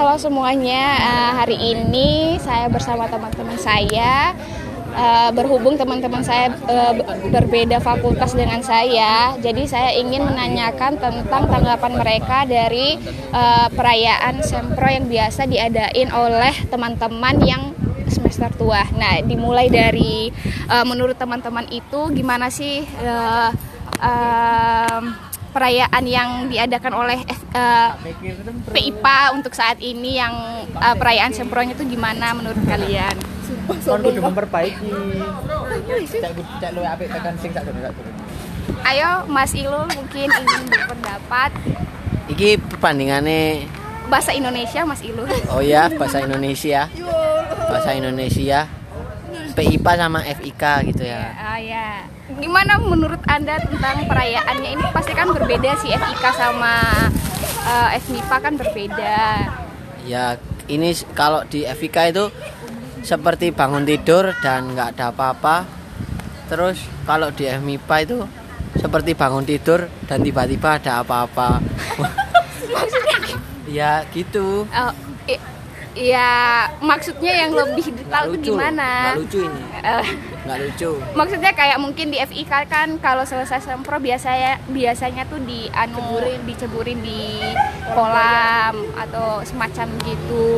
halo semuanya. Uh, hari ini saya bersama teman-teman saya. Uh, berhubung teman-teman saya uh, berbeda fakultas dengan saya, jadi saya ingin menanyakan tentang tanggapan mereka dari uh, perayaan sempro yang biasa diadain oleh teman-teman yang semester tua. Nah, dimulai dari uh, menurut teman-teman itu gimana sih? Uh, uh, perayaan yang diadakan oleh uh, eh, PIPA untuk saat ini yang uh, perayaan sempronya itu gimana menurut kalian? Kon memperbaiki. Ayo Mas Ilul mungkin ingin berpendapat. Iki perbandingannya bahasa Indonesia Mas Ilul. Oh ya, bahasa Indonesia. Bahasa Indonesia. PIPA sama FIK gitu ya. Oh ya. Gimana menurut Anda tentang perayaannya ini pasti kan berbeda sih FIK sama uh, FMIPA kan berbeda. Ya, ini kalau di FIK itu seperti bangun tidur dan nggak ada apa-apa. Terus kalau di FMIPA itu seperti bangun tidur dan tiba-tiba ada apa-apa. Ya gitu. Oh, ya maksudnya yang lebih detail itu gimana? Nggak lucu ini. Uh, nggak lucu. Maksudnya kayak mungkin di FIK kan kalau selesai sempro biasanya biasanya tuh di anu ceburin, diceburin di kolam atau semacam gitu.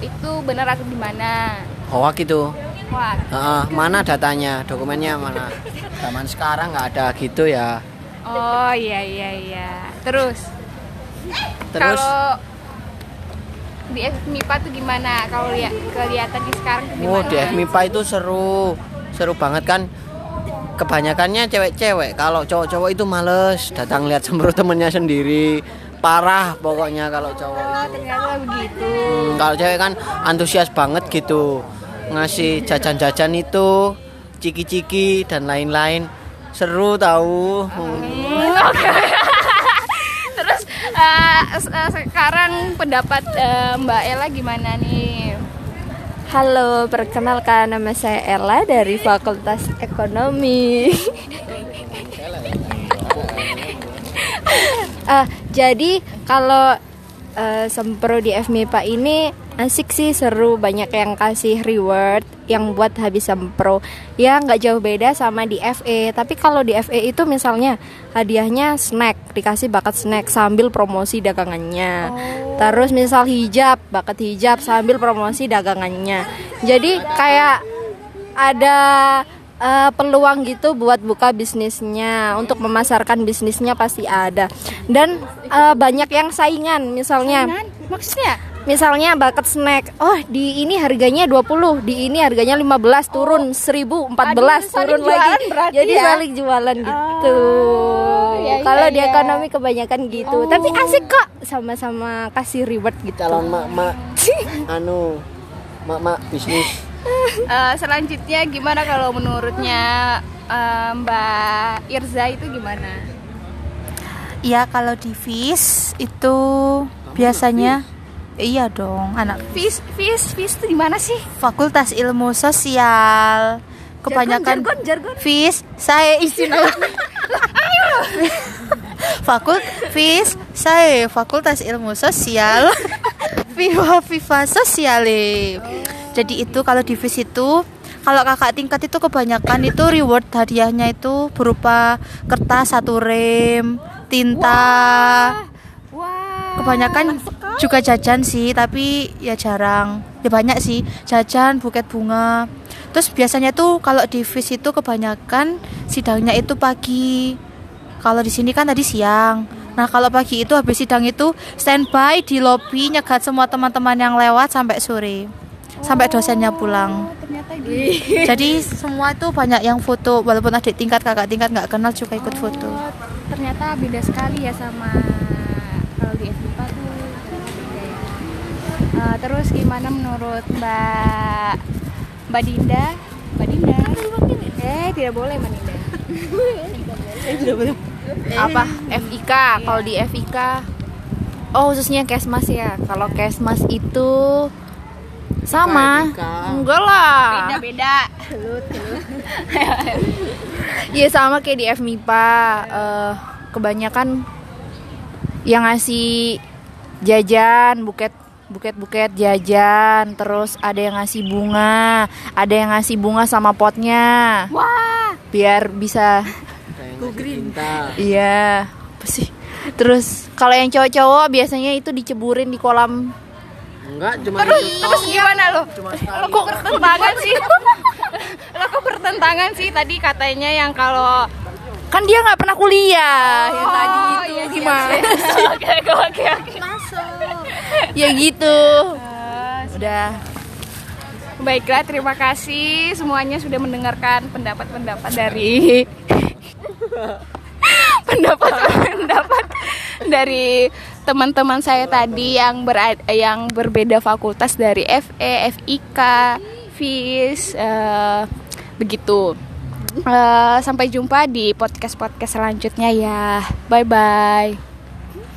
Itu benar atau gimana? Hoak itu. Wah. Uh, mana datanya, dokumennya mana? Zaman sekarang nggak ada gitu ya. Oh iya iya iya. Terus. Terus. Kalau di FMIPA tuh gimana? Kalau lihat kelihatan di sekarang tuh gimana? Oh di FMIPA itu seru. Seru banget kan? Kebanyakannya cewek-cewek. Kalau cowok-cowok itu males. Datang lihat semprot temennya sendiri. Parah pokoknya kalau cowok oh, ternyata begitu. Hmm, kalau cewek kan antusias banget gitu. Ngasih jajan-jajan itu ciki-ciki dan lain-lain. Seru tahu. Hmm, okay uh, sekarang pendapat uh, Mbak Ella gimana nih? Halo, perkenalkan nama saya Ella dari Fakultas Ekonomi. uh, jadi kalau uh, sempro di FMIPA ini asik sih seru. Banyak yang kasih reward yang buat habis sempro ya nggak jauh beda sama di FE tapi kalau di FE itu misalnya hadiahnya snack. Dikasih bakat snack sambil promosi dagangannya. Oh. terus misal hijab bakat hijab sambil promosi dagangannya. Jadi kayak ada uh, peluang gitu buat buka bisnisnya. Untuk memasarkan bisnisnya pasti ada. Dan uh, banyak yang saingan. Misalnya maksudnya misalnya bakat snack. Oh di ini harganya 20 di ini harganya 15 turun oh. 1014 Aduh, turun lagi. jadi ya? saling jualan gitu. oh, ya, kalau ya, di ya. ekonomi kebanyakan gitu. Oh. tapi asik kok sama-sama kasih reward gitu. Calon mak-mak. Anu mak-mak bisnis. Uh, selanjutnya gimana kalau menurutnya uh, Mbak Irza itu gimana? Ya kalau di FIS itu biasanya Iya dong, anak FIS FIS FIS itu di mana sih? Fakultas Ilmu Sosial. Kebanyakan jargon, jargon, FIS saya nama. Fakult FIS saya Fakultas Ilmu Sosial. Viva Viva Sosiale. Jadi itu kalau di FIS itu kalau kakak tingkat itu kebanyakan itu reward hadiahnya itu berupa kertas satu rem, tinta. Wah. Kebanyakan juga jajan sih tapi ya jarang. Ya banyak sih jajan buket bunga. Terus biasanya tuh kalau di FIS itu kebanyakan sidangnya itu pagi. Kalau di sini kan tadi siang. Nah kalau pagi itu habis sidang itu standby di lobi nyegat semua teman-teman yang lewat sampai sore. Sampai dosennya pulang. gitu. jadi semua itu banyak yang foto walaupun adik tingkat kakak tingkat nggak kenal juga ikut foto. Oh, ternyata beda sekali ya sama kalau di FIPA tuh uh, terus gimana menurut Mbak Mbak Dinda? Mbak Dinda? Eh tidak boleh Mbak Dinda. Eh, tidak boleh. Apa? FIK kalau di FIK oh khususnya Kesmas ya. Kalau Kesmas itu sama. Enggak lah. Beda beda. Iya sama kayak di FMIPA uh, kebanyakan yang ngasih jajan buket buket-buket jajan, terus ada yang ngasih bunga, ada yang ngasih bunga sama potnya. Wah, Biar bisa Go green. Iya, apa sih? Terus kalau yang cowok-cowok biasanya itu diceburin di kolam. Enggak, cuma itu. terus gimana lo? Cuma Lo sekali. kok bertentangan sih? Lo kok bertentangan sih tadi katanya yang kalau Kan dia nggak pernah kuliah yang tadi Oh, itu iya, siap, gimana? oke, oke, oke. Ya gitu. Udah. Baiklah, terima kasih semuanya sudah mendengarkan pendapat-pendapat dari pendapat-pendapat dari teman-teman saya tadi yang berad- yang berbeda fakultas dari FE, FIK, FIS, eh, begitu. Eh, sampai jumpa di podcast-podcast selanjutnya ya. Bye bye.